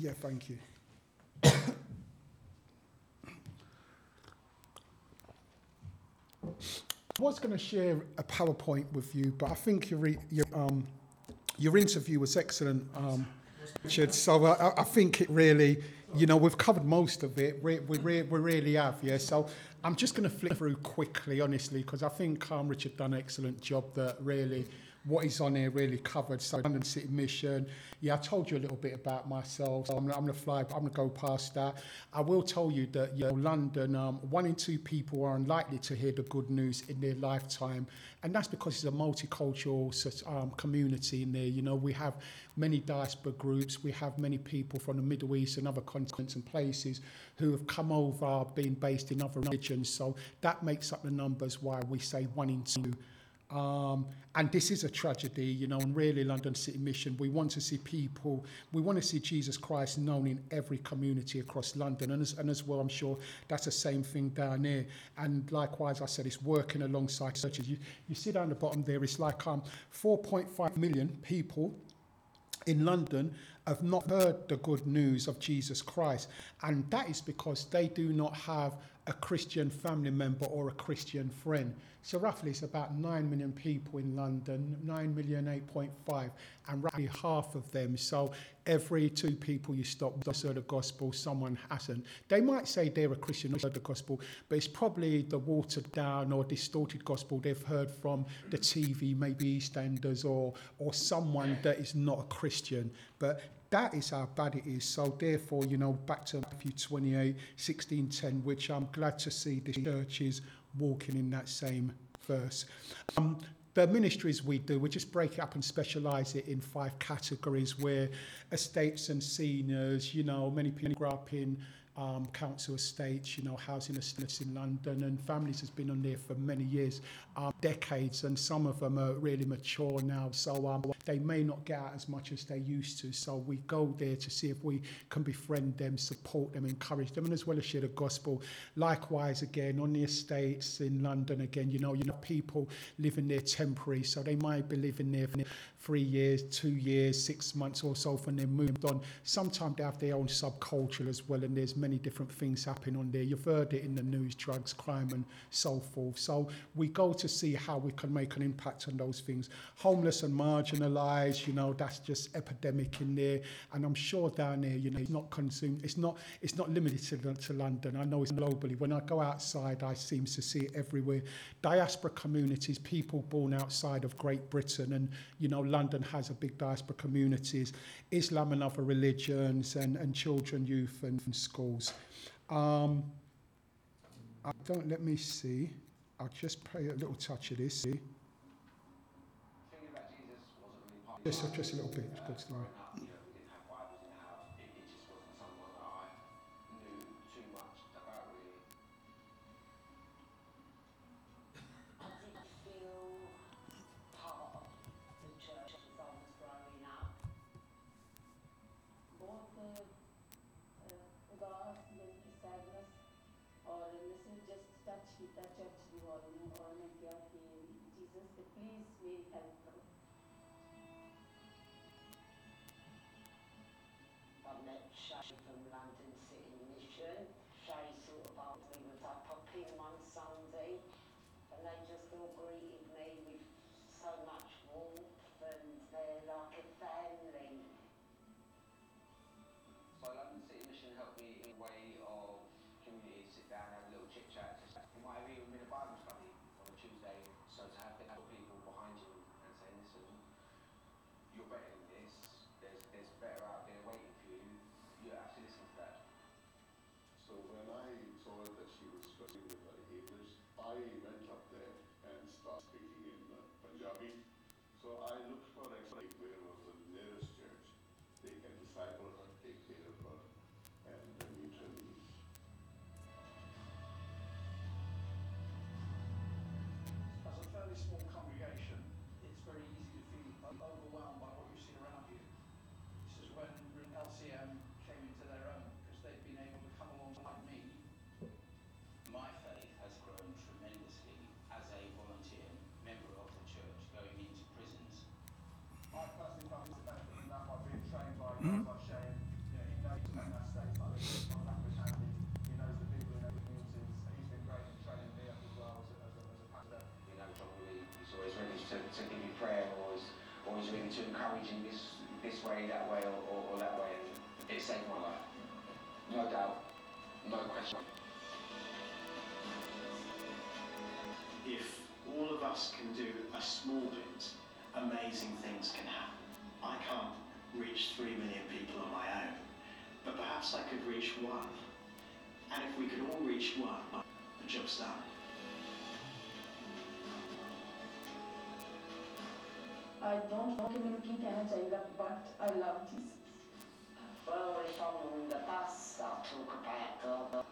Yeah, thank you. I was going to share a PowerPoint with you, but I think your, your, um, your interview was excellent, um, Richard. So uh, I, I think it really, you know, we've covered most of it. We, we, we really have, yeah. So I'm just going to flick through quickly, honestly, because I think um, Richard done an excellent job that really what is on here really covered. So London City Mission. Yeah, I told you a little bit about myself. So I'm, I'm going to fly. but I'm going to go past that. I will tell you that you know, London, um, one in two people are unlikely to hear the good news in their lifetime, and that's because it's a multicultural um, community in there. You know, we have many diaspora groups. We have many people from the Middle East and other continents and places who have come over, being based in other regions. So that makes up the numbers why we say one in two Um, and this is a tragedy, you know, and really London City Mission, we want to see people, we want to see Jesus Christ known in every community across London. And as, and as well, I'm sure that's the same thing down here. And likewise, I said, it's working alongside churches. You, you see down the bottom there, it's like um, 4.5 million people in London have not heard the good news of Jesus Christ. And that is because they do not have a Christian family member or a Christian friend. So roughly it's about 9 million people in London, 9 million, 8.5, and roughly half of them. So every two people you stop to serve the gospel, someone hasn't. They might say they're a Christian or the gospel, but it's probably the watered down or distorted gospel they've heard from the TV, maybe EastEnders or, or someone that is not a Christian. But that is how bad it is. So therefore, you know, back to Matthew 28, 16, 10, which I'm glad to see the churches walking in that same verse. Um, the ministries we do, we just break it up and specialise it in five categories where estates and seniors, you know, many people grow up in um, council estates, you know, housing estates in London, and families has been on there for many years, um, decades, and some of them are really mature now, so um, they may not get out as much as they used to. So we go there to see if we can befriend them, support them, encourage them, and as well as share the gospel. Likewise, again, on the estates in London, again, you know, you know, people living there temporary, so they might be living there three years, two years, six months or so, and then moved on. Sometimes they have their own subculture as well, and there's many different things happening on there. You've heard it in the news, drugs, crime, and so forth. So we go to see how we can make an impact on those things. Homeless and marginalised, you know, that's just epidemic in there. And I'm sure down there, you know, it's not consumed. It's not. It's not limited to, to London. I know it's globally. When I go outside, I seem to see it everywhere. Diaspora communities, people born outside of Great Britain, and you know, London has a big diaspora communities. Islam and other religions, and and children, youth, and, and schools. Um, I don't let me see. I'll just play a little touch of this. See? Just, just a little bit. Good story. Reach three million people on my own, but perhaps I could reach one. And if we could all reach one, the job's done. I don't know communicate and I but I love Jesus. Well, if I'm on the bus, I'll talk about uh, God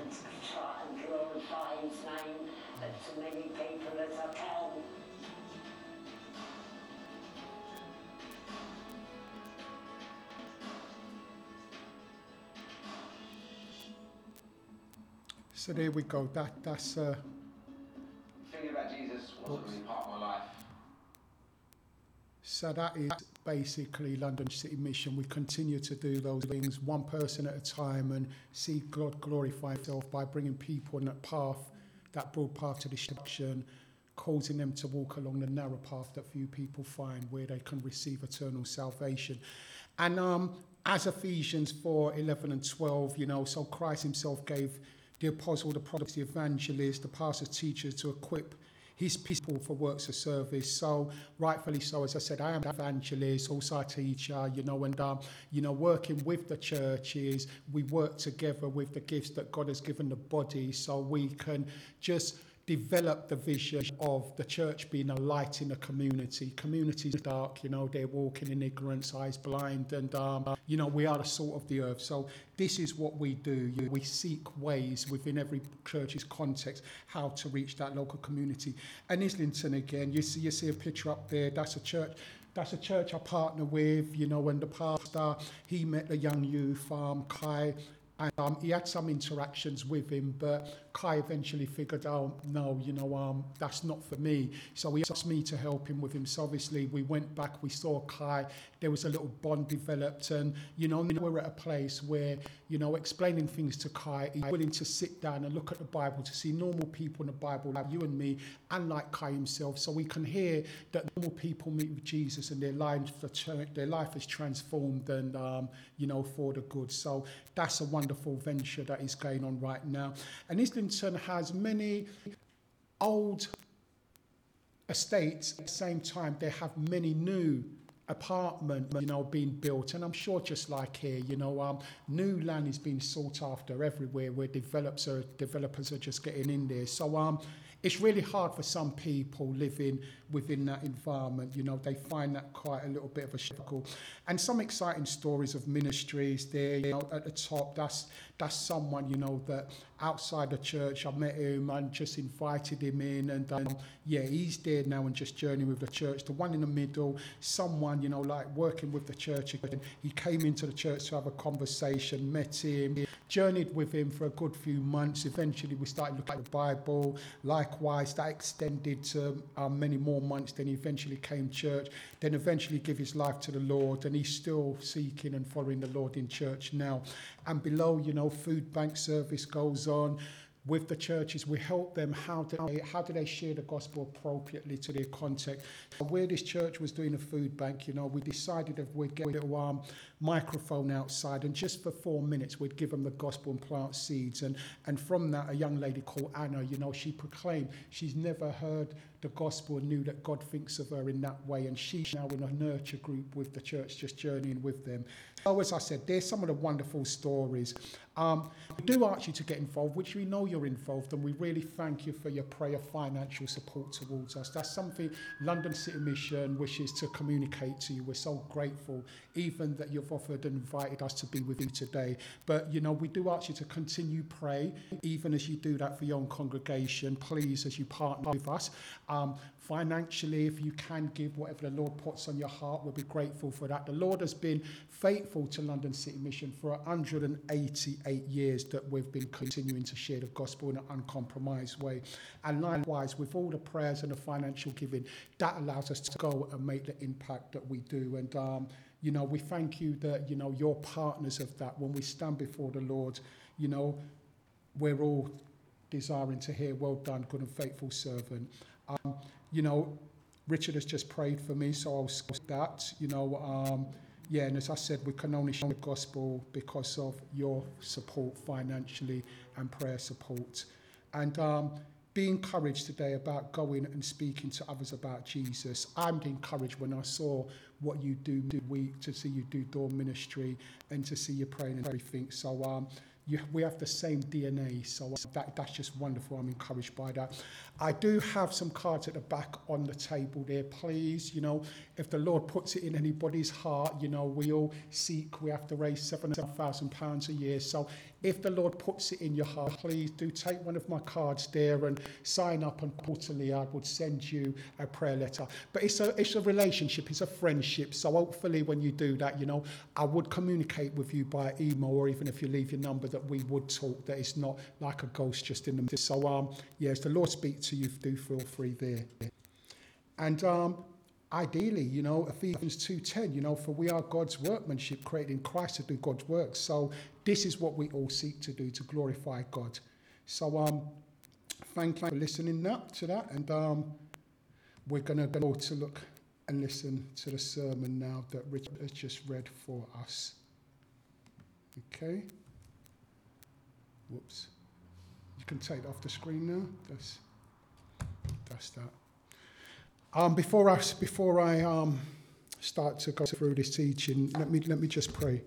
and try and glorify His name to many people as I can. So there we go. That that's uh, Thinking about Jesus wasn't really part of my life. so that is basically London City Mission. We continue to do those things one person at a time and see God glorify Himself by bringing people on that path, that broad path to destruction, causing them to walk along the narrow path that few people find, where they can receive eternal salvation. And um, as Ephesians 4 11 and 12, you know, so Christ Himself gave the apostle, the prophets, the evangelists, the pastors, teachers to equip his people for works of service. So rightfully so, as I said, I am an evangelist, also a teacher, you know, and um, you know, working with the churches, we work together with the gifts that God has given the body, so we can just develop the vision of the church being a light in the community. Communities are dark, you know, they're walking in ignorance, eyes blind, and um, you know, we are the salt of the earth. So this is what we do. We seek ways within every church's context how to reach that local community. And Islington again, you see, you see a picture up there. That's a church. That's a church I partner with, you know, when the pastor, he met the young youth, um, Kai, and um, he had some interactions with him, but Kai eventually figured out, no, you know, um, that's not for me. So he asked me to help him with him. So obviously we went back, we saw Kai, there was a little bond developed, and you know, we're at a place where, you know, explaining things to Kai, he's willing to sit down and look at the Bible to see normal people in the Bible, like you and me, and like Kai himself, so we can hear that normal people meet with Jesus and their their life is transformed, and um, you know, for the good. So that's a wonderful venture that is going on right now. And Islington has many old estates. At the same time they have many new apartment you know being built. And i'm sure just like here you know um new land is being sought after everywhere where developers are developers are just getting in there. So um it's really hard for some people living within that environment. You know, they find that quite a little bit of a struggle. And some exciting stories of ministries there, you know, at the top. That's that's someone, you know, that outside the church, I met him and just invited him in. And um, yeah, he's there now and just journeying with the church. The one in the middle, someone, you know, like working with the church again. He came into the church to have a conversation, met him, journeyed with him for a good few months. Eventually, we started looking at the Bible. Likewise, that extended to um, many more months. Then he eventually came church. Then eventually give his life to the Lord. And he's still seeking and following the Lord in church now. And below, you know, food bank service goes on with the churches. We help them how do they, how do they share the gospel appropriately to their context. Where this church was doing a food bank, you know, we decided that we'd get a little um, microphone outside and just for four minutes we'd give them the gospel and plant seeds. And, and from that, a young lady called Anna, you know, she proclaimed she's never heard the gospel and knew that God thinks of her in that way. And she's now in a nurture group with the church, just journeying with them. So, as I said, there's some of the wonderful stories. Um, we do ask you to get involved, which we know you're involved, and we really thank you for your prayer financial support towards us. That's something London City Mission wishes to communicate to you. We're so grateful, even that you've offered and invited us to be with you today. But, you know, we do ask you to continue pray, even as you do that for your own congregation. Please, as you partner with us, um, financially, if you can give whatever the Lord puts on your heart, we'll be grateful for that. The Lord has been faithful to London City Mission for 188 years that we've been continuing to share the gospel in an uncompromised way. And likewise, with all the prayers and the financial giving, that allows us to go and make the impact that we do. And, um, you know, we thank you that, you know, you're partners of that. When we stand before the Lord, you know, we're all desiring to hear, well done, good and faithful servant. Um, you know, Richard has just prayed for me, so I'll skip that. You know, um, yeah, and as I said, we can only share the gospel because of your support financially and prayer support. And um, be encouraged today about going and speaking to others about Jesus. I'm encouraged when I saw what you do do week to see you do door ministry and to see you praying and everything. So um, you, we have the same DNA, so that, that's just wonderful. I'm encouraged by that. I do have some cards at the back on the table there. Please, you know, if the Lord puts it in anybody's heart, you know, we all seek, we have to raise seven thousand pounds a year. So if the Lord puts it in your heart, please do take one of my cards there and sign up and quarterly I would send you a prayer letter. But it's a it's a relationship, it's a friendship. So hopefully when you do that, you know, I would communicate with you by email or even if you leave your number that we would talk, that it's not like a ghost just in the middle. so um yes, the Lord speak to you, do feel free there. And um ideally, you know, Ephesians 2.10, you know, for we are God's workmanship created in Christ to do God's work. So this is what we all seek to do, to glorify God. So um, thank you for listening to that. And um, we're going to go to look and listen to the sermon now that Richard has just read for us. Okay. Whoops. You can take it off the screen now. That's, that's that. Um, before I, before I um, start to go through this teaching, let me, let me just pray.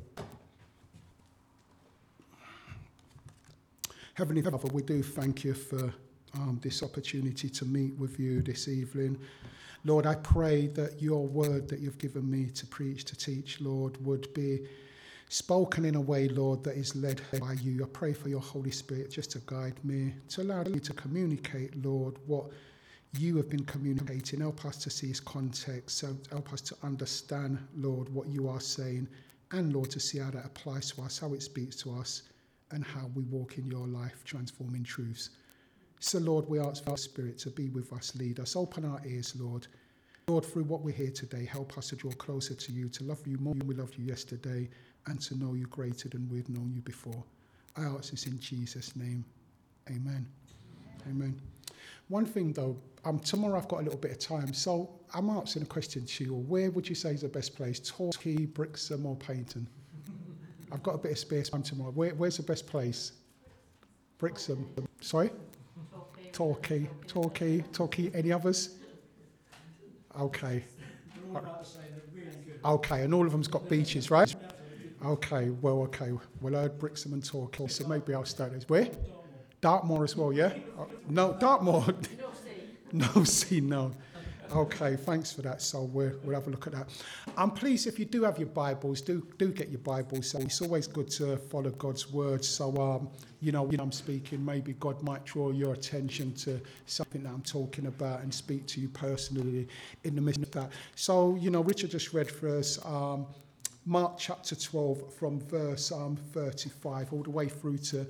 Heavenly Father, we do thank you for um, this opportunity to meet with you this evening. Lord, I pray that your word that you've given me to preach, to teach, Lord, would be spoken in a way, Lord, that is led by you. I pray for your Holy Spirit just to guide me, to allow me to communicate, Lord, what you have been communicating. Help us to see his context. So help us to understand, Lord, what you are saying, and Lord, to see how that applies to us, how it speaks to us, and how we walk in your life, transforming truths. So, Lord, we ask for our Spirit to be with us, lead us. Open our ears, Lord. Lord, through what we hear today, help us to draw closer to you, to love you more than we loved you yesterday, and to know you greater than we've known you before. I ask this in Jesus' name. Amen. Amen. One thing though, um, tomorrow I've got a little bit of time, so I'm asking a question to you. Where would you say is the best place? Torquay, Brixham, or Paignton? I've got a bit of spare time tomorrow. Where, where's the best place? Brixham. Sorry? Torquay. Torquay. Torquay. Any others? Okay. Okay, and all of them's got beaches, right? Okay, well, okay. Well, I heard Brixham and Torquay, so maybe I'll start this. Where? Dartmoor as well, yeah? Uh, no, Dartmoor. no, see, no. Okay, thanks for that. So we'll, we'll have a look at that. And please, if you do have your Bibles, do do get your Bibles. So it's always good to follow God's word. So um, you know, when I'm speaking, maybe God might draw your attention to something that I'm talking about and speak to you personally in the midst of that. So you know, Richard just read for us. Um, Mark chapter 12 from verse um, 35 all the way through to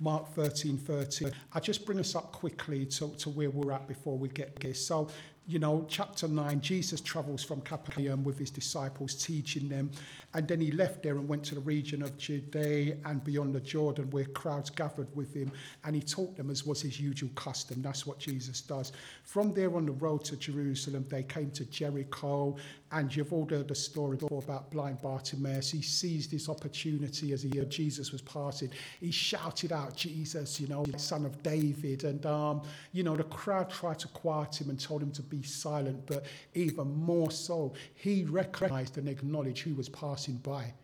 Mark 13, 13. I just bring us up quickly to, to where we're at before we get this. So you know, chapter 9, Jesus travels from Capernaum with his disciples, teaching them. And then he left there and went to the region of Judea and beyond the Jordan, where crowds gathered with him. And he taught them as was his usual custom. That's what Jesus does. From there on the road to Jerusalem, they came to Jericho. And you've all heard the story about blind Bartimaeus. He seized this opportunity as he heard Jesus was passing. He shouted out, Jesus, you know, son of David. And, um, you know, the crowd tried to quiet him and told him to be silent, but even more so, he recognized and acknowledged who was passing by.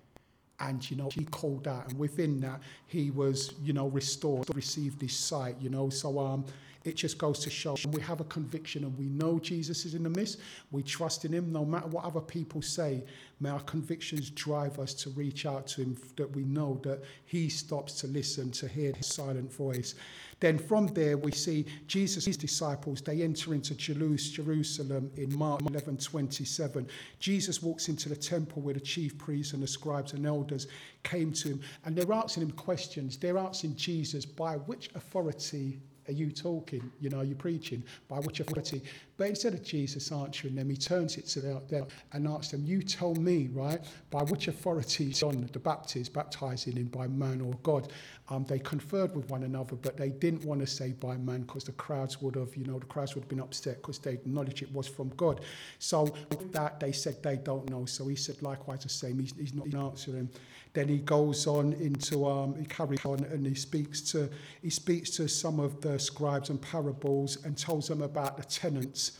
And, you know, he called out, and within that, he was, you know, restored, received his sight, you know. So, um, it just goes to show we have a conviction and we know Jesus is in the midst. We trust in him no matter what other people say. May our convictions drive us to reach out to him that we know that he stops to listen, to hear his silent voice. Then from there we see Jesus' his disciples, they enter into Jerusalem in Mark 11, 27. Jesus walks into the temple where the chief priests and the scribes and elders came to him and they're asking him questions. They're asking Jesus, by which authority are you talking? You know, are you preaching? By which authority? But instead of Jesus answering them, he turns it to them and asks them, You tell me, right, by which authority John the Baptist baptizing him by man or God? Um, they conferred with one another, but they didn't want to say by man because the crowds would have, you know, the crowds would have been upset because they acknowledged it was from God. So that, they said they don't know. So he said likewise the same. He's, he's not answering. Then he goes on into, um, he carries on and he speaks to, he speaks to some of the scribes and parables and tells them about the tenants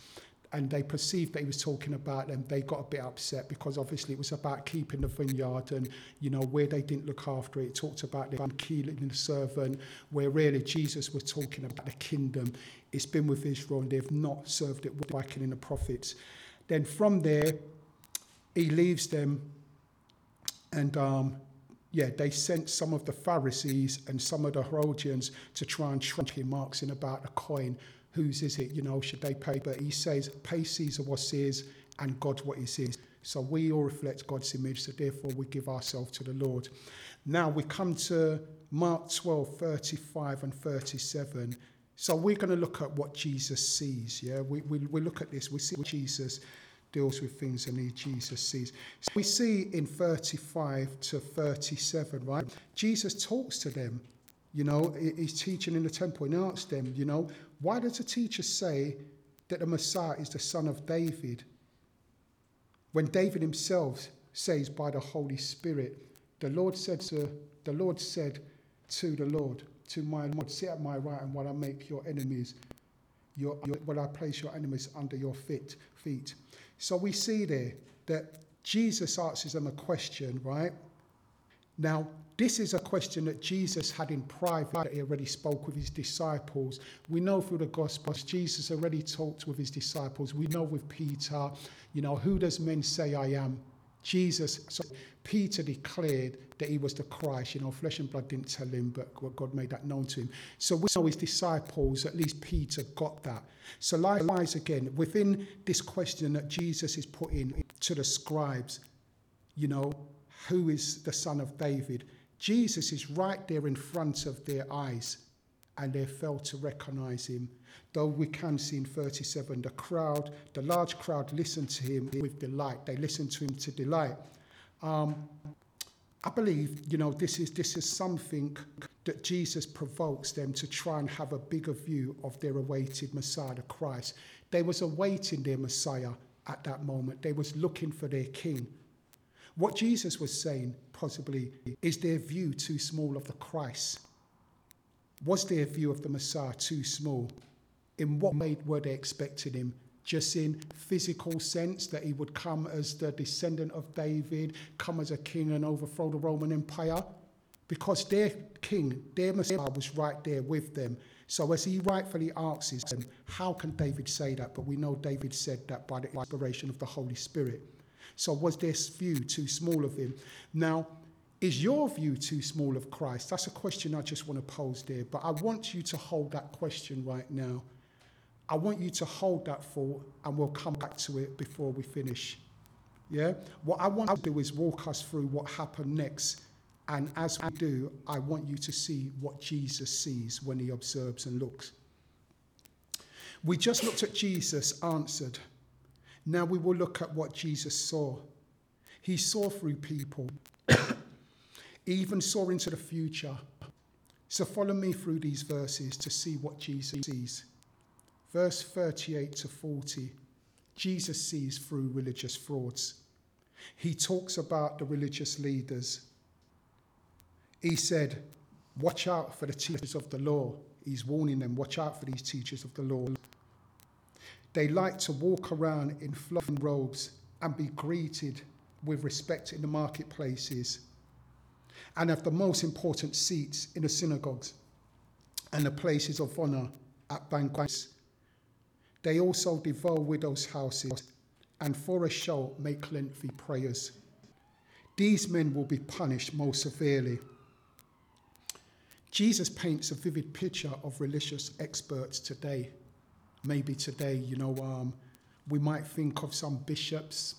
and they perceived that he was talking about them, they got a bit upset because obviously it was about keeping the vineyard and, you know, where they didn't look after it. It talked about them killing the servant, where really Jesus was talking about the kingdom. It's been with Israel and they've not served it by killing the prophets. Then from there, he leaves them and, um, yeah, they sent some of the Pharisees and some of the Herodians to try and trick him, asking about a coin whose is it? You know, should they pay? But he says, pay Caesar what is and God what is his. So we all reflect God's image, so therefore we give ourselves to the Lord. Now we come to Mark 12, 35 and 37. So we're going to look at what Jesus sees. Yeah, we, we, we look at this, we see what Jesus deals with things and he Jesus sees. So we see in 35 to 37, right? Jesus talks to them. You know, he's teaching in the temple and asks them, you know, why does the teacher say that the Messiah is the son of David? When David himself says by the Holy Spirit, the Lord said to the Lord said to the Lord, to my Lord, sit at my right and while I make your enemies, your, your while I place your enemies under your feet feet. So we see there that Jesus answers them a question, right? Now, this is a question that Jesus had in private that he already spoke with his disciples. We know through the Gospels, Jesus already talked with his disciples. We know with Peter, you know, who does men say I am? Jesus, so Peter declared that he was the Christ. You know, flesh and blood didn't tell him, but God made that known to him. So we know his disciples, at least Peter, got that. So likewise, again, within this question that Jesus is putting to the scribes, you know, who is the son of David? Jesus is right there in front of their eyes, and they fail to recognize him. Though we can see in 37, the crowd, the large crowd listened to him with delight. They listened to him to delight. Um, I believe, you know, this is, this is something that Jesus provokes them to try and have a bigger view of their awaited Messiah, Christ. They was awaiting their Messiah at that moment. They was looking for their king. What Jesus was saying, possibly, is their view too small of the Christ? Was their view of the Messiah too small? In what way were they expecting him? Just in physical sense that he would come as the descendant of David, come as a king and overthrow the Roman Empire? Because their king, their Messiah, was right there with them. So as he rightfully asks them, how can David say that? But we know David said that by the inspiration of the Holy Spirit. So was this view too small of him? Now, is your view too small of Christ? That's a question I just want to pose there. But I want you to hold that question right now. I want you to hold that thought and we'll come back to it before we finish. Yeah? What I want to do is walk us through what happened next. And as we do, I want you to see what Jesus sees when he observes and looks. We just looked at Jesus answered. Now we will look at what Jesus saw. He saw through people, even saw into the future. So follow me through these verses to see what Jesus sees. Verse 38 to 40 Jesus sees through religious frauds. He talks about the religious leaders. He said, Watch out for the teachers of the law. He's warning them, Watch out for these teachers of the law. They like to walk around in flowing robes and be greeted with respect in the marketplaces and have the most important seats in the synagogues and the places of honor at banquets. They also devour widows' houses and for a show make lengthy prayers. These men will be punished most severely. Jesus paints a vivid picture of religious experts today maybe today, you know, um, we might think of some bishops,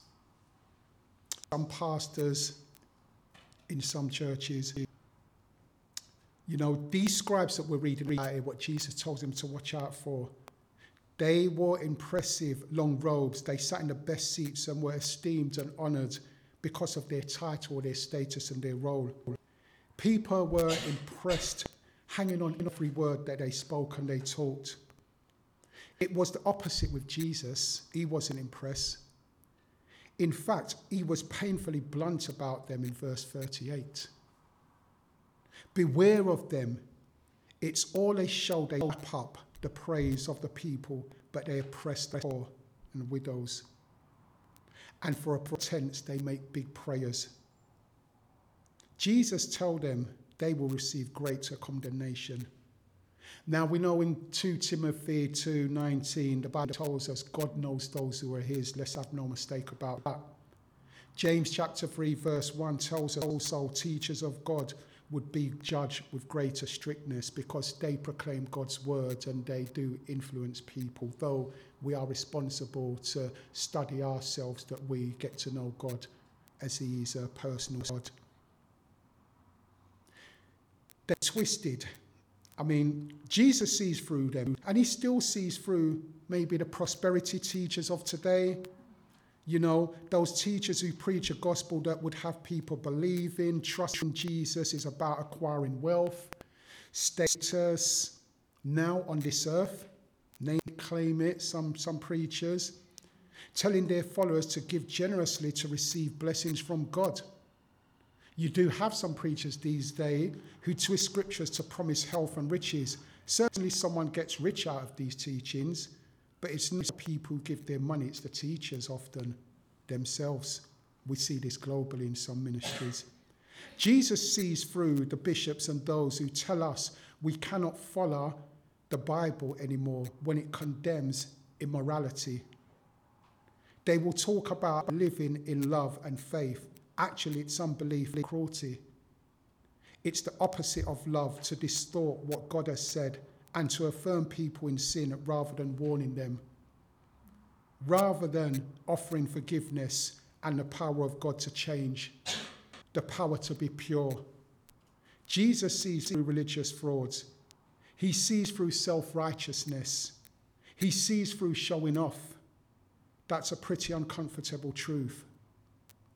some pastors in some churches, You know, these scribes that we're reading what Jesus told them to watch out for, they wore impressive long robes. They sat in the best seats and were esteemed and honored because of their title, their status, and their role. People were impressed, hanging on every word that they spoke and they taught. It was the opposite with Jesus. He wasn't impressed. In fact, he was painfully blunt about them in verse 38. Beware of them. It's all they show, they lap up the praise of the people, but they oppress the poor and widows. And for a pretense, they make big prayers. Jesus told them they will receive greater condemnation. Now we know in 2 Timothy 2:19 the Bible tells us God knows those who are his. Let's have no mistake about that. James chapter 3 verse 1 tells us also teachers of God would be judged with greater strictness because they proclaim God's word and they do influence people, though we are responsible to study ourselves that we get to know God as He is a personal God. They're twisted. I mean, Jesus sees through them, and He still sees through maybe the prosperity teachers of today, you know, those teachers who preach a gospel that would have people believe in, trust in Jesus is about acquiring wealth, status, now on this earth, name claim it, some, some preachers, telling their followers to give generously to receive blessings from God. You do have some preachers these days who twist scriptures to promise health and riches. Certainly, someone gets rich out of these teachings, but it's not people who give their money, it's the teachers often themselves. We see this globally in some ministries. Jesus sees through the bishops and those who tell us we cannot follow the Bible anymore when it condemns immorality. They will talk about living in love and faith. Actually, it's unbelief cruelty. It's the opposite of love to distort what God has said and to affirm people in sin rather than warning them. Rather than offering forgiveness and the power of God to change, the power to be pure. Jesus sees through religious frauds. He sees through self righteousness. He sees through showing off. That's a pretty uncomfortable truth.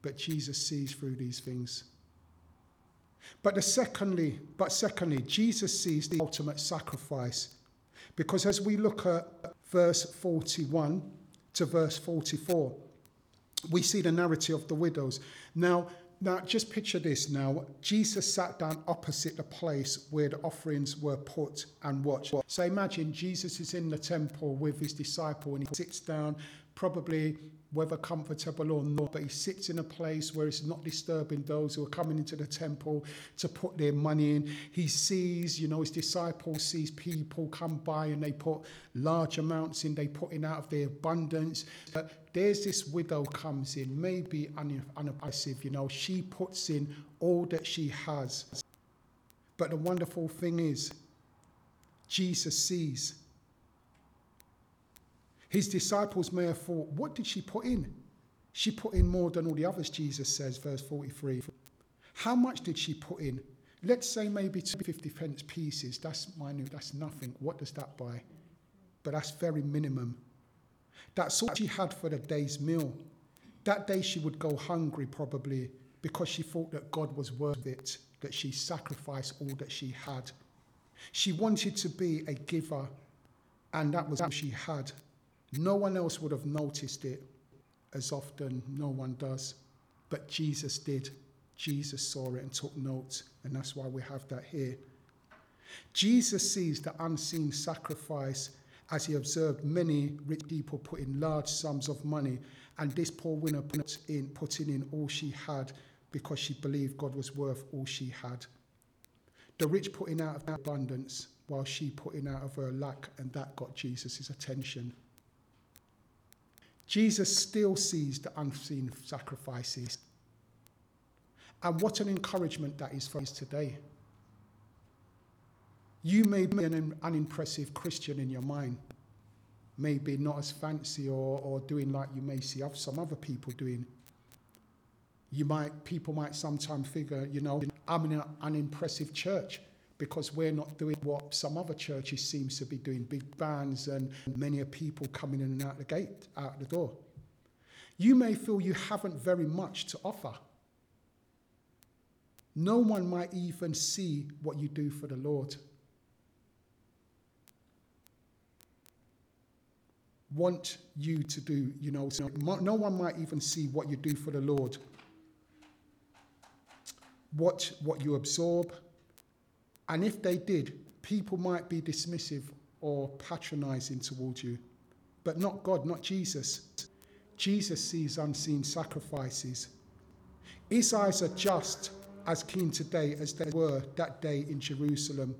But Jesus sees through these things. But the secondly, but secondly, Jesus sees the ultimate sacrifice. Because as we look at verse 41 to verse 44, we see the narrative of the widows. Now, now just picture this now. Jesus sat down opposite the place where the offerings were put and watched. So imagine Jesus is in the temple with his disciple and he sits down, probably whether comfortable or not, but he sits in a place where it's not disturbing those who are coming into the temple to put their money in. He sees, you know, his disciples sees people come by and they put large amounts in, they put in out of their abundance. But there's this widow comes in, maybe unimpressive, you know, she puts in all that she has. But the wonderful thing is, Jesus sees his disciples may have thought, what did she put in? She put in more than all the others, Jesus says, verse 43. How much did she put in? Let's say maybe two 50 pence pieces. That's minute, that's nothing. What does that buy? But that's very minimum. That's all she had for the day's meal. That day she would go hungry probably because she thought that God was worth it, that she sacrificed all that she had. She wanted to be a giver, and that was all she had. No one else would have noticed it as often, no one does. But Jesus did. Jesus saw it and took notes, and that's why we have that here. Jesus sees the unseen sacrifice as he observed many rich people put in large sums of money, and this poor winner put in, putting in all she had because she believed God was worth all she had. The rich putting out of abundance while she putting out of her lack, and that got Jesus' attention. Jesus still sees the unseen sacrifices. And what an encouragement that is for us today. You may be an unimpressive Christian in your mind, maybe not as fancy or, or doing like you may see some other people doing. You might, people might sometimes figure, you know, I'm in an unimpressive church because we're not doing what some other churches seems to be doing, big bands and many people coming in and out the gate, out the door. You may feel you haven't very much to offer. No one might even see what you do for the Lord. Want you to do, you know, no one might even see what you do for the Lord. Watch what you absorb. And if they did, people might be dismissive or patronizing towards you. But not God, not Jesus. Jesus sees unseen sacrifices. His eyes are just as keen today as they were that day in Jerusalem.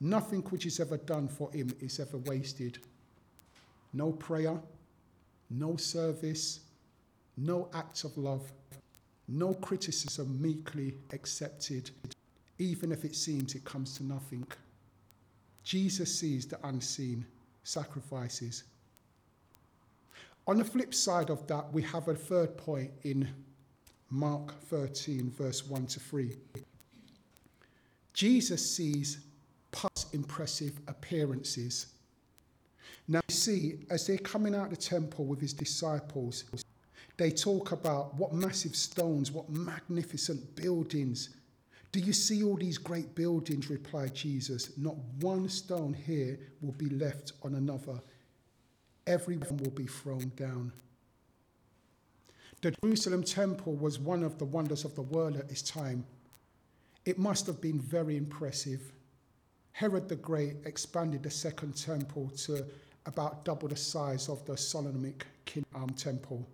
Nothing which is ever done for him is ever wasted. No prayer, no service, no act of love, no criticism meekly accepted, even if it seems it comes to nothing. Jesus sees the unseen sacrifices. On the flip side of that, we have a third point in Mark 13, verse 1 to 3. Jesus sees past impressive appearances. Now, you see, as they're coming out of the temple with his disciples, they talk about what massive stones, what magnificent buildings. Do you see all these great buildings? replied Jesus. Not one stone here will be left on another, every one will be thrown down. The Jerusalem temple was one of the wonders of the world at this time. It must have been very impressive. Herod the Great expanded the second temple to about double the size of the Solomonic King um, temple.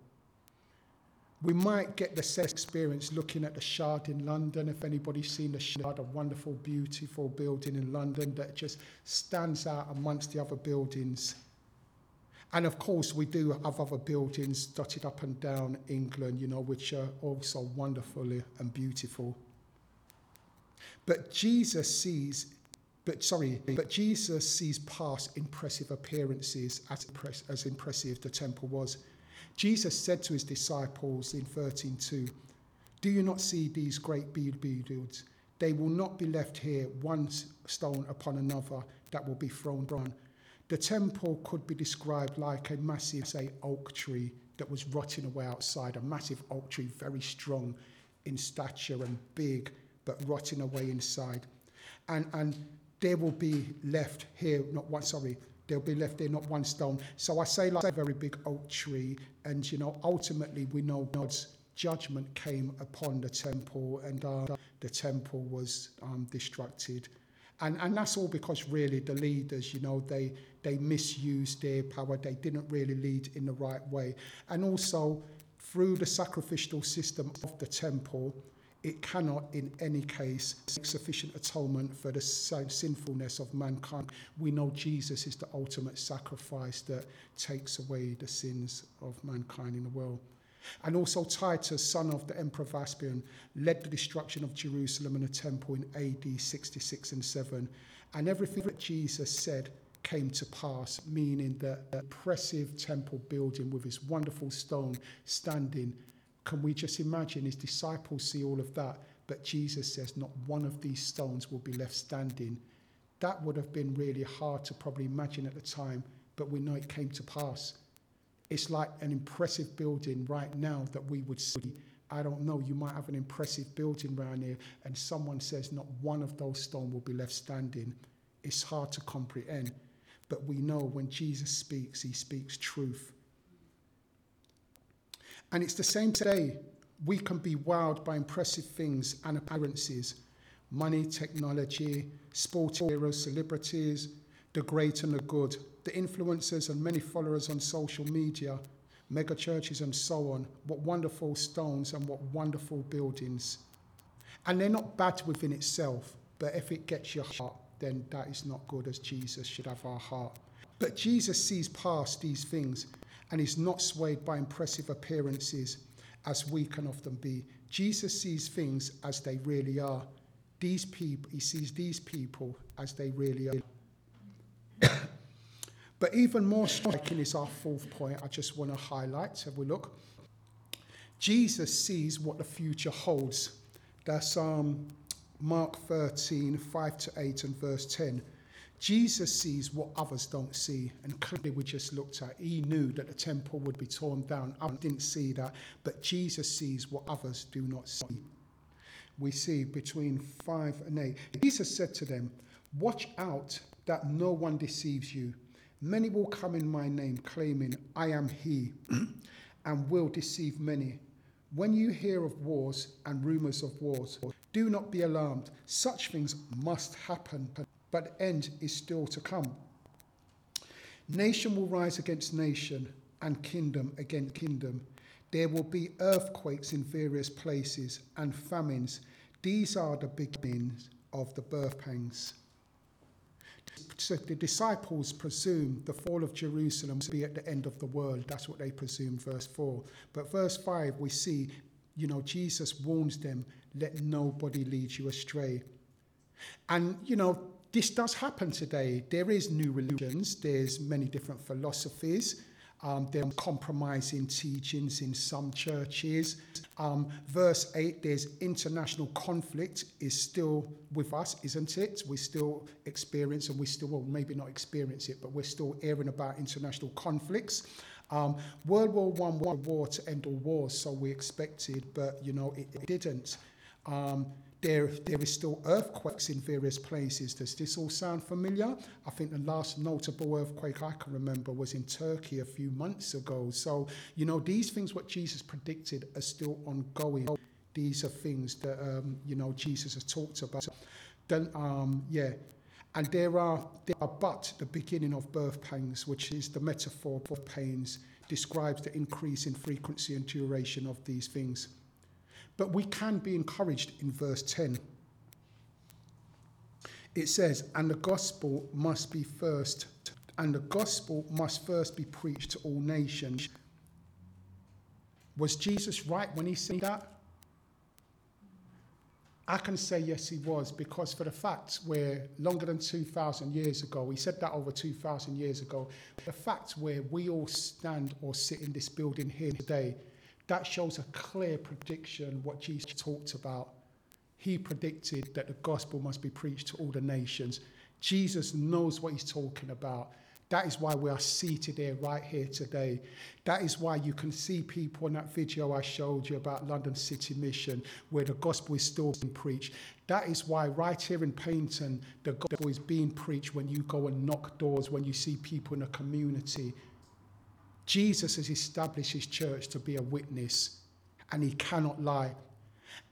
We might get the same experience looking at the Shard in London. If anybody's seen the Shard, a wonderful, beautiful building in London that just stands out amongst the other buildings. And of course, we do have other buildings dotted up and down England, you know, which are also wonderful and beautiful. But Jesus sees, but sorry, but Jesus sees past impressive appearances as, as impressive the temple was. Jesus said to his disciples in 13:2, Do you not see these great buildings? They will not be left here one stone upon another that will be thrown down. The temple could be described like a massive, say, oak tree that was rotting away outside, a massive oak tree, very strong in stature and big, but rotting away inside. And, and there will be left here, not one, sorry, there'll be left there not one stone. So I say like a very big oak tree, and you know, ultimately we know God's judgment came upon the temple, and uh, the temple was um, destructed. And, and that's all because really the leaders, you know, they, they misused their power. They didn't really lead in the right way. And also, through the sacrificial system of the temple, it cannot in any case make sufficient atonement for the sinfulness of mankind. We know Jesus is the ultimate sacrifice that takes away the sins of mankind in the world. And also Titus, son of the Emperor Vaspian, led the destruction of Jerusalem and the temple in AD 66 and 7. And everything that Jesus said came to pass, meaning that the oppressive temple building with its wonderful stone standing Can we just imagine his disciples see all of that? But Jesus says, not one of these stones will be left standing. That would have been really hard to probably imagine at the time, but we know it came to pass. It's like an impressive building right now that we would see. I don't know, you might have an impressive building around here, and someone says not one of those stones will be left standing. It's hard to comprehend. But we know when Jesus speaks, he speaks truth. And it's the same today. We can be wowed by impressive things and appearances money, technology, sporting heroes, celebrities, the great and the good, the influencers and many followers on social media, mega churches and so on. What wonderful stones and what wonderful buildings. And they're not bad within itself, but if it gets your heart, then that is not good as Jesus should have our heart. But Jesus sees past these things and is not swayed by impressive appearances as we can often be. Jesus sees things as they really are. These people, he sees these people as they really are. but even more striking is our fourth point I just want to highlight. Have we look? Jesus sees what the future holds. That's um, Mark 13, 5 to 8, and verse 10. Jesus sees what others don't see, and clearly we just looked at. He knew that the temple would be torn down. I didn't see that, but Jesus sees what others do not see. We see between 5 and 8. Jesus said to them, Watch out that no one deceives you. Many will come in my name, claiming, I am he, and will deceive many. When you hear of wars and rumors of wars, do not be alarmed. Such things must happen, but the end is still to come. Nation will rise against nation, and kingdom against kingdom. There will be earthquakes in various places and famines. These are the beginnings of the birth pangs. The disciples presumed the fall of Jerusalem to be at the end of the world. That's what they presumed, verse 4. But verse 5, we see, you know, Jesus warns them, let nobody lead you astray. And, you know, this does happen today. There is new religions, there's many different philosophies. Um, there are compromising teachings in some churches. Um, verse 8, there's international conflict is still with us, isn't it? We still experience, and we still, well, maybe not experience it, but we're still hearing about international conflicts. Um, World War One was a war to end all wars, so we expected, but you know, it, it didn't. Um, there, there is still earthquakes in various places. Does this all sound familiar? I think the last notable earthquake I can remember was in Turkey a few months ago. So, you know, these things, what Jesus predicted, are still ongoing. These are things that, um, you know, Jesus has talked about. Then, um, yeah. And there are, there are but the beginning of birth pangs, which is the metaphor for pains, describes the increase in frequency and duration of these things. But we can be encouraged in verse 10. It says, and the gospel must be first, and the gospel must first be preached to all nations. Was Jesus right when he said that? I can say yes, he was, because for the fact we're longer than 2,000 years ago, he said that over 2,000 years ago, the fact where we all stand or sit in this building here today that shows a clear prediction what Jesus talked about. He predicted that the gospel must be preached to all the nations. Jesus knows what he's talking about. That is why we are seated here, right here today. That is why you can see people in that video I showed you about London City Mission, where the gospel is still being preached. That is why, right here in Paignton, the gospel is being preached when you go and knock doors, when you see people in a community. Jesus has established his church to be a witness and he cannot lie.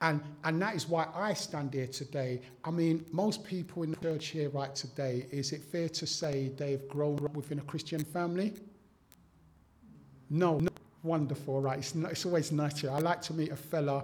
And, and that is why I stand here today. I mean, most people in the church here right today, is it fair to say they've grown up within a Christian family? No, no. wonderful, right? It's, it's always natural. I like to meet a fella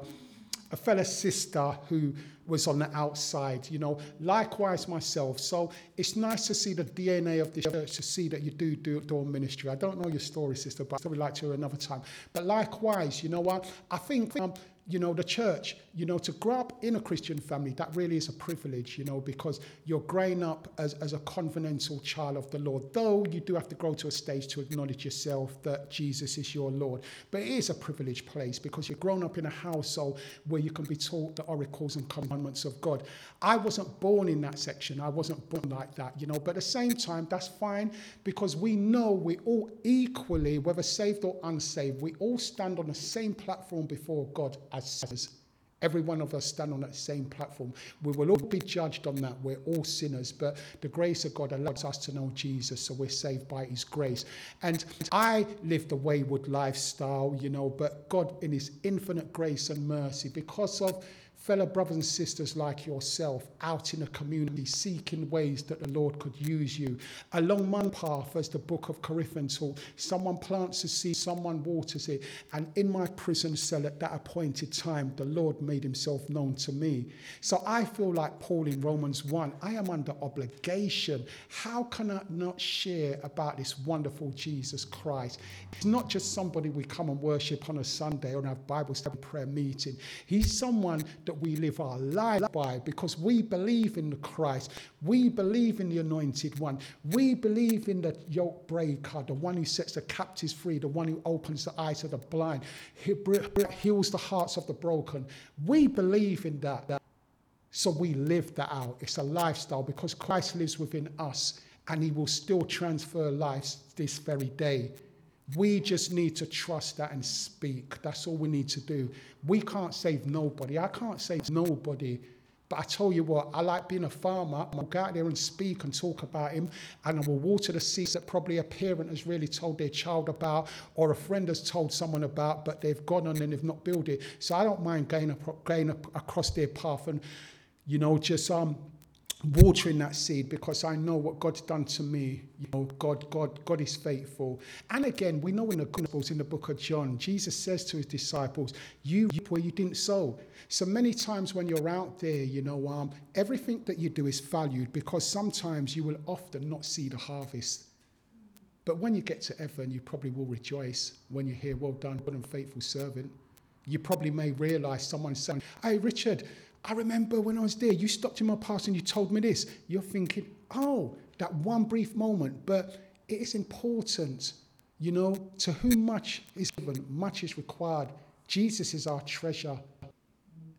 a fellow sister who was on the outside, you know, likewise myself. So it's nice to see the DNA of the church, to see that you do do, do ministry. I don't know your story, sister, but I'd probably like to another time. But likewise, you know what? I think um, you know, the church, you know, to grow up in a Christian family, that really is a privilege, you know, because you're growing up as, as a covenantal child of the Lord. Though you do have to grow to a stage to acknowledge yourself that Jesus is your Lord. But it is a privileged place because you're grown up in a household where you can be taught the oracles and commandments of God. I wasn't born in that section. I wasn't born like that, you know, but at the same time, that's fine because we know we all equally, whether saved or unsaved, we all stand on the same platform before God as sinners. Every one of us stand on that same platform. We will all be judged on that. We're all sinners, but the grace of God allows us to know Jesus, so we're saved by His grace. And I lived a wayward lifestyle, you know, but God, in His infinite grace and mercy, because of fellow brothers and sisters like yourself out in a community seeking ways that the Lord could use you. Along my path, as the book of Corinthians taught, someone plants a seed, someone waters it. And in my prison cell at that appointed time, the Lord made himself known to me. So I feel like Paul in Romans 1, I am under obligation. How can I not share about this wonderful Jesus Christ? It's not just somebody we come and worship on a Sunday or have Bible study prayer meeting. He's someone that that we live our life by because we believe in the Christ. We believe in the anointed one. We believe in the yoke breaker, the one who sets the captives free, the one who opens the eyes of the blind, he heals the hearts of the broken. We believe in that. So we live that out. It's a lifestyle because Christ lives within us and he will still transfer lives this very day. We just need to trust that and speak. That's all we need to do. We can't save nobody. I can't save nobody. But I tell you what, I like being a farmer. I'll go out there and speak and talk about him, and I will water the seeds that probably a parent has really told their child about, or a friend has told someone about, but they've gone on and they've not built it. So I don't mind going, across their path and, you know, just um, watering that seed because I know what God's done to me. You know, God, God, God is faithful. And again, we know in the Gospels, in the book of John, Jesus says to his disciples, "You where you didn't sow." So many times when you're out there, you know, um, everything that you do is valued because sometimes you will often not see the harvest. But when you get to heaven, you probably will rejoice when you hear, "Well done, good and faithful servant." You probably may realize someone saying, "Hey, Richard." I remember when I was there, you stopped in my path and you told me this. You're thinking, oh, that one brief moment. But it is important, you know, to whom much is given, much is required. Jesus is our treasure.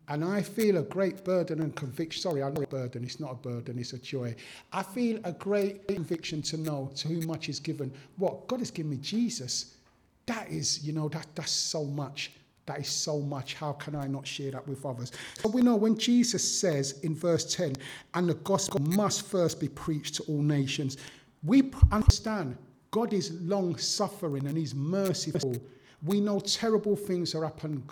And I feel a great burden and conviction. Sorry, I know a burden. It's not a burden, it's a joy. I feel a great conviction to know to whom much is given. What? God has given me Jesus. That is, you know, that, that's so much. That is so much. How can I not share that with others? So we know when Jesus says in verse 10, and the gospel must first be preached to all nations, we understand God is long suffering and He's merciful. We know terrible things are happening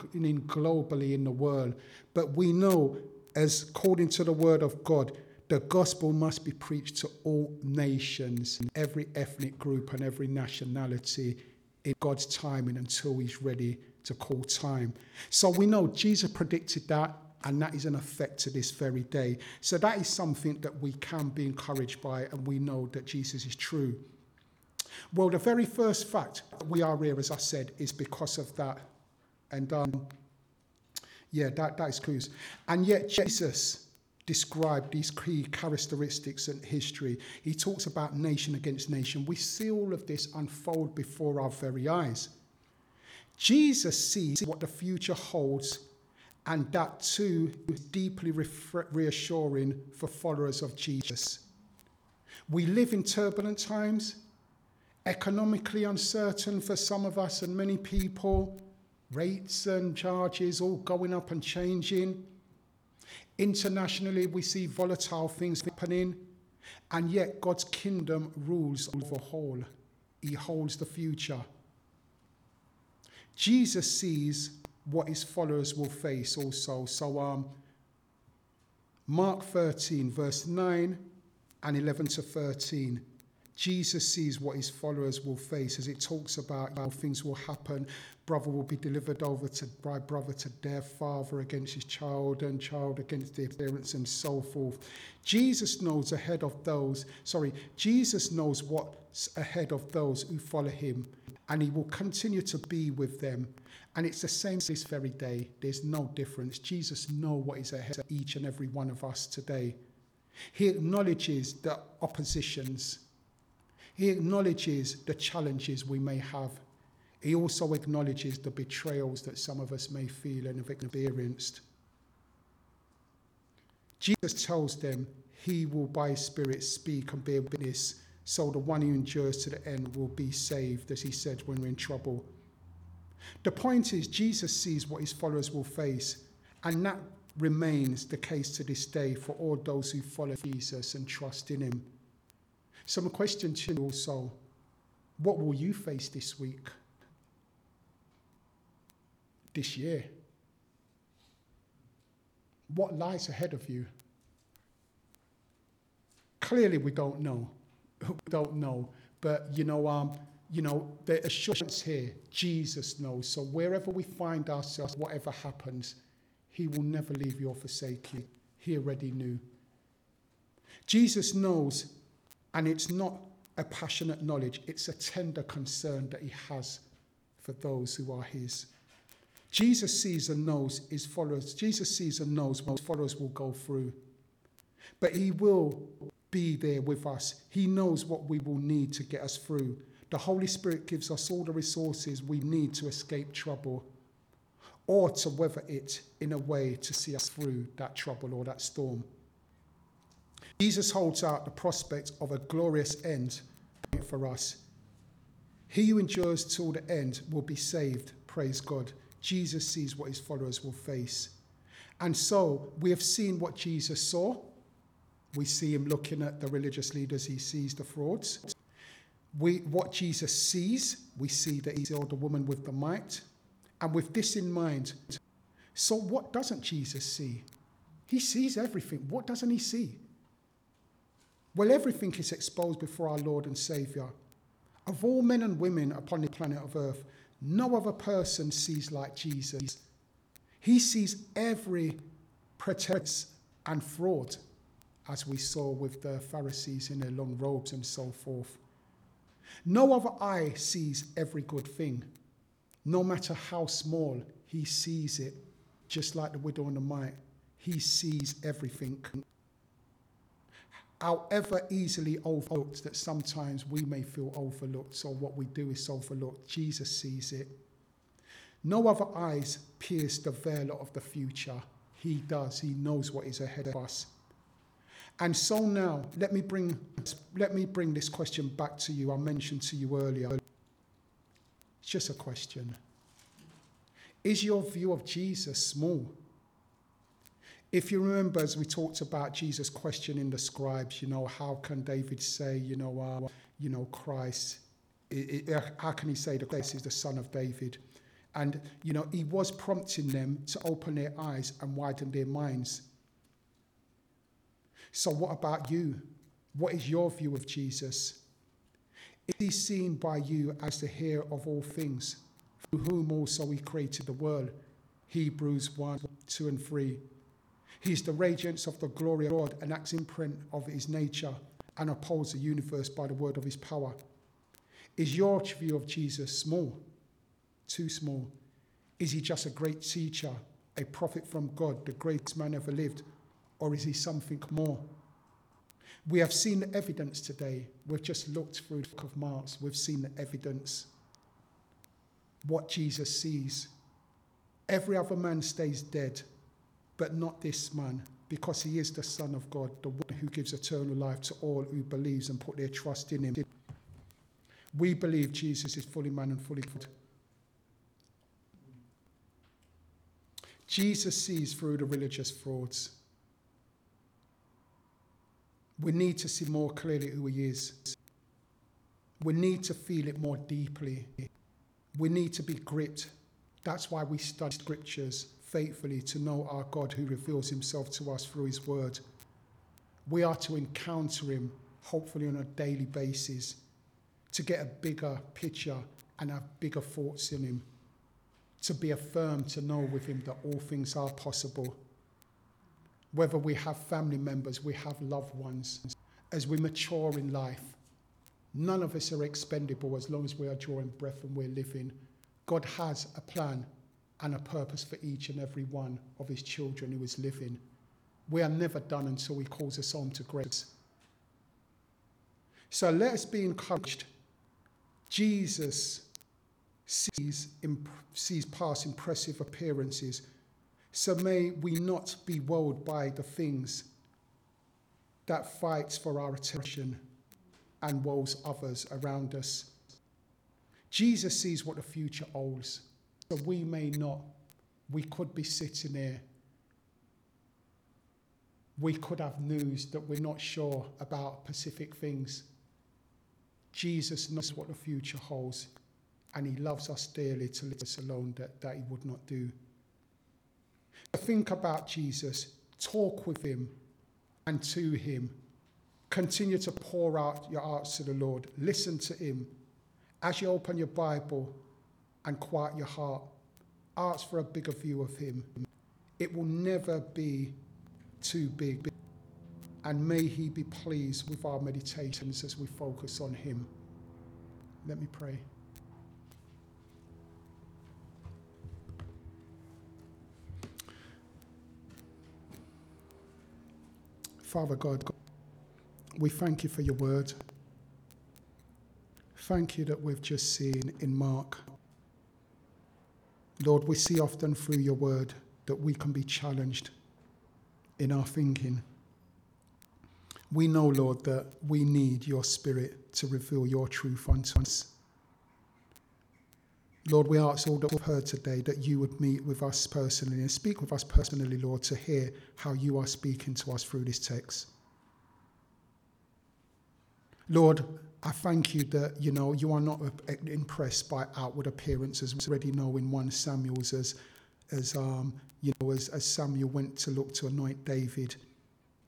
globally in the world, but we know, as according to the word of God, the gospel must be preached to all nations, every ethnic group, and every nationality in God's timing until He's ready to call time. So we know Jesus predicted that, and that is an effect to this very day. So that is something that we can be encouraged by, and we know that Jesus is true. Well, the very first fact that we are here, as I said, is because of that. And um, yeah, that, that is cool. And yet, Jesus described these key characteristics in history. He talks about nation against nation. We see all of this unfold before our very eyes. Jesus sees what the future holds, and that too is deeply reassuring for followers of Jesus. We live in turbulent times, economically uncertain for some of us and many people, rates and charges all going up and changing. Internationally, we see volatile things happening, and yet God's kingdom rules over all. He holds the future. Jesus sees what his followers will face also. So, um, Mark 13, verse 9 and 11 to 13. Jesus sees what his followers will face as it talks about how things will happen. Brother will be delivered over to by brother to death, father against his child, and child against their parents, and so forth. Jesus knows ahead of those, sorry, Jesus knows what's ahead of those who follow him and he will continue to be with them. And it's the same this very day. There's no difference. Jesus knows what is ahead of each and every one of us today. He acknowledges the oppositions. He acknowledges the challenges we may have. He also acknowledges the betrayals that some of us may feel and have experienced. Jesus tells them he will by Spirit speak and bear witness so the one who endures to the end will be saved, as he said when we're in trouble. The point is, Jesus sees what his followers will face, and that remains the case to this day for all those who follow Jesus and trust in him. So, my question to you also what will you face this week? This year? What lies ahead of you? Clearly, we don't know who don't know. But you know, um, you know, the assurance here, Jesus knows. So wherever we find ourselves, whatever happens, He will never leave you or forsake you. He already knew. Jesus knows, and it's not a passionate knowledge, it's a tender concern that He has for those who are His. Jesus sees and knows his followers. Jesus sees and knows what his followers will go through. But he will be there with us. He knows what we will need to get us through. The Holy Spirit gives us all the resources we need to escape trouble. or to weather it in a way to see us through that trouble or that storm. Jesus holds out the prospect of a glorious end for us. He who endures till the end will be saved, praise God. Jesus sees what his followers will face. And so we have seen what Jesus saw. We see him looking at the religious leaders, he sees the frauds. We, what Jesus sees, we see that he saw the woman with the mite. And with this in mind, so what doesn't Jesus see? He sees everything. What doesn't he see? Well, everything is exposed before our Lord and Saviour. Of all men and women upon the planet of earth, no other person sees like Jesus. He sees every pretense and fraud, as we saw with the Pharisees in their long robes and so forth. No other eye sees every good thing. No matter how small, he sees it, just like the widow and the mite. He sees everything. However easily overlooked that sometimes we may feel overlooked, so what we do is overlooked, Jesus sees it. No other eyes pierce the veil of the future. He does. He knows what is ahead of us. And so now, let me bring, let me bring this question back to you. I mentioned to you earlier. It's just a question. Is your view of Jesus small? If you remember, as we talked about Jesus questioning the scribes, you know, how can David say, you know, uh, you know, Christ, it, it, how can he say that Christ is the son of David? And, you know, he was prompting them to open their eyes and widen their minds. So, what about you? What is your view of Jesus? Is he seen by you as the heir of all things, through whom also he created the world? Hebrews 1, 2, and 3. He is the radiance of the glory of God, an acts imprint of his nature, and upholds the universe by the word of his power. Is your view of Jesus small? Too small? Is he just a great teacher, a prophet from God, the greatest man ever lived? Or is he something more? We have seen the evidence today. We've just looked through the book of Mark. We've seen the evidence. What Jesus sees. Every other man stays dead, but not this man, because he is the Son of God, the one who gives eternal life to all who believes and put their trust in him. We believe Jesus is fully man and fully God. Jesus sees through the religious frauds. We need to see more clearly who he is. We need to feel it more deeply. We need to be gripped. That's why we study scriptures faithfully to know our God who reveals himself to us through his word. We are to encounter him, hopefully on a daily basis, to get a bigger picture and have bigger thoughts in him, to be affirmed to know with him that all things are possible. Whether we have family members, we have loved ones, as we mature in life, none of us are expendable as long as we are drawing breath and we're living. God has a plan and a purpose for each and every one of his children who is living. We are never done until he calls us on to grace. So let us be encouraged. Jesus sees, imp- sees past impressive appearances. So may we not be wowed by the things that fights for our attention and woes others around us. Jesus sees what the future holds. So we may not. We could be sitting here. We could have news that we're not sure about specific things. Jesus knows what the future holds, and He loves us dearly to leave us alone that, that He would not do. Think about Jesus, talk with Him and to Him. Continue to pour out your hearts to the Lord. Listen to Him. As you open your Bible, and quiet your heart. Ask for a bigger view of Him. It will never be too big. And may He be pleased with our meditations as we focus on Him. Let me pray. Father God, we thank you for your word. Thank you that we've just seen in Mark Lord, we see often through your word that we can be challenged in our thinking. We know, Lord, that we need your spirit to reveal your truth unto us. Lord, we ask all that we've heard today that you would meet with us personally and speak with us personally, Lord, to hear how you are speaking to us through this text. Lord, I thank you that you know you are not impressed by outward appearances. We already know in one Samuel's as as um, you know as, as Samuel went to look to anoint David.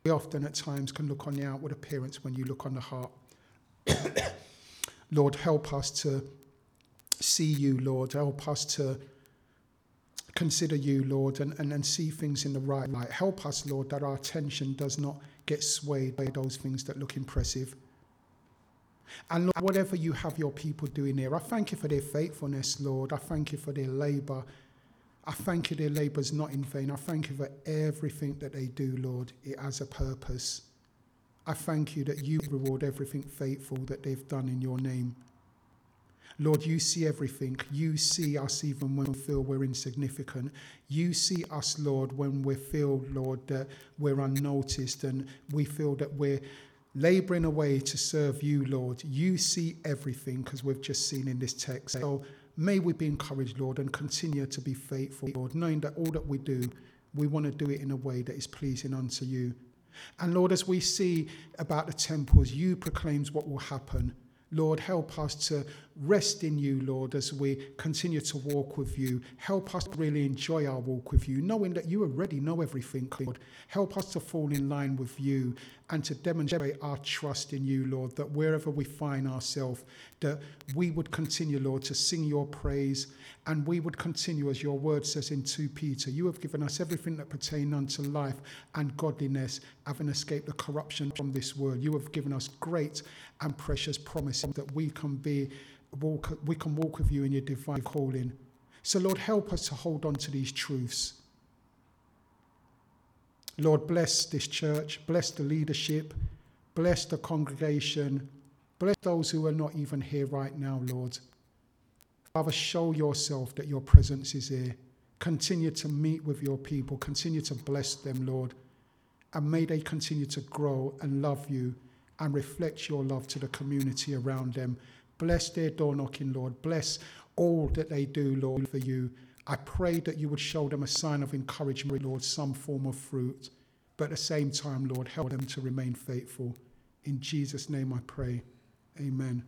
We often at times can look on the outward appearance when you look on the heart. Lord, help us to see you, Lord. Help us to consider you, Lord, and, and, and see things in the right light. Help us, Lord, that our attention does not get swayed by those things that look impressive. And Lord, whatever you have your people doing here, I thank you for their faithfulness, Lord. I thank you for their labour. I thank you their labour is not in vain. I thank you for everything that they do, Lord. It has a purpose. I thank you that you reward everything faithful that they've done in your name. Lord, you see everything. You see us even when we feel we're insignificant. You see us, Lord, when we feel, Lord, that we're unnoticed and we feel that we're laboring away to serve you, Lord. You see everything because we've just seen in this text. So may we be encouraged, Lord, and continue to be faithful, Lord, knowing that all that we do, we want to do it in a way that is pleasing unto you. And Lord, as we see about the temples, you proclaims what will happen. Lord, help us to rest in you, Lord, as we continue to walk with you. Help us really enjoy our walk with you, knowing that you already know everything, Lord. Help us to fall in line with you and to demonstrate our trust in you, Lord, that wherever we find ourselves, that we would continue, Lord, to sing your praise and we would continue, as your word says in 2 Peter, you have given us everything that pertain unto life and godliness, having escaped the corruption from this world. You have given us great and precious promises that we can be walk, we can walk with you in your divine calling. So, Lord, help us to hold on to these truths. Lord, bless this church, bless the leadership, bless the congregation, bless those who are not even here right now, Lord. Father, show yourself that your presence is here. Continue to meet with your people, continue to bless them, Lord, and may they continue to grow and love you and reflect your love to the community around them. Bless their door knocking, Lord. Bless all that they do, Lord, for you. I pray that you would show them a sign of encouragement, Lord, some form of fruit. But at the same time, Lord, help them to remain faithful. In Jesus' name I pray. Amen.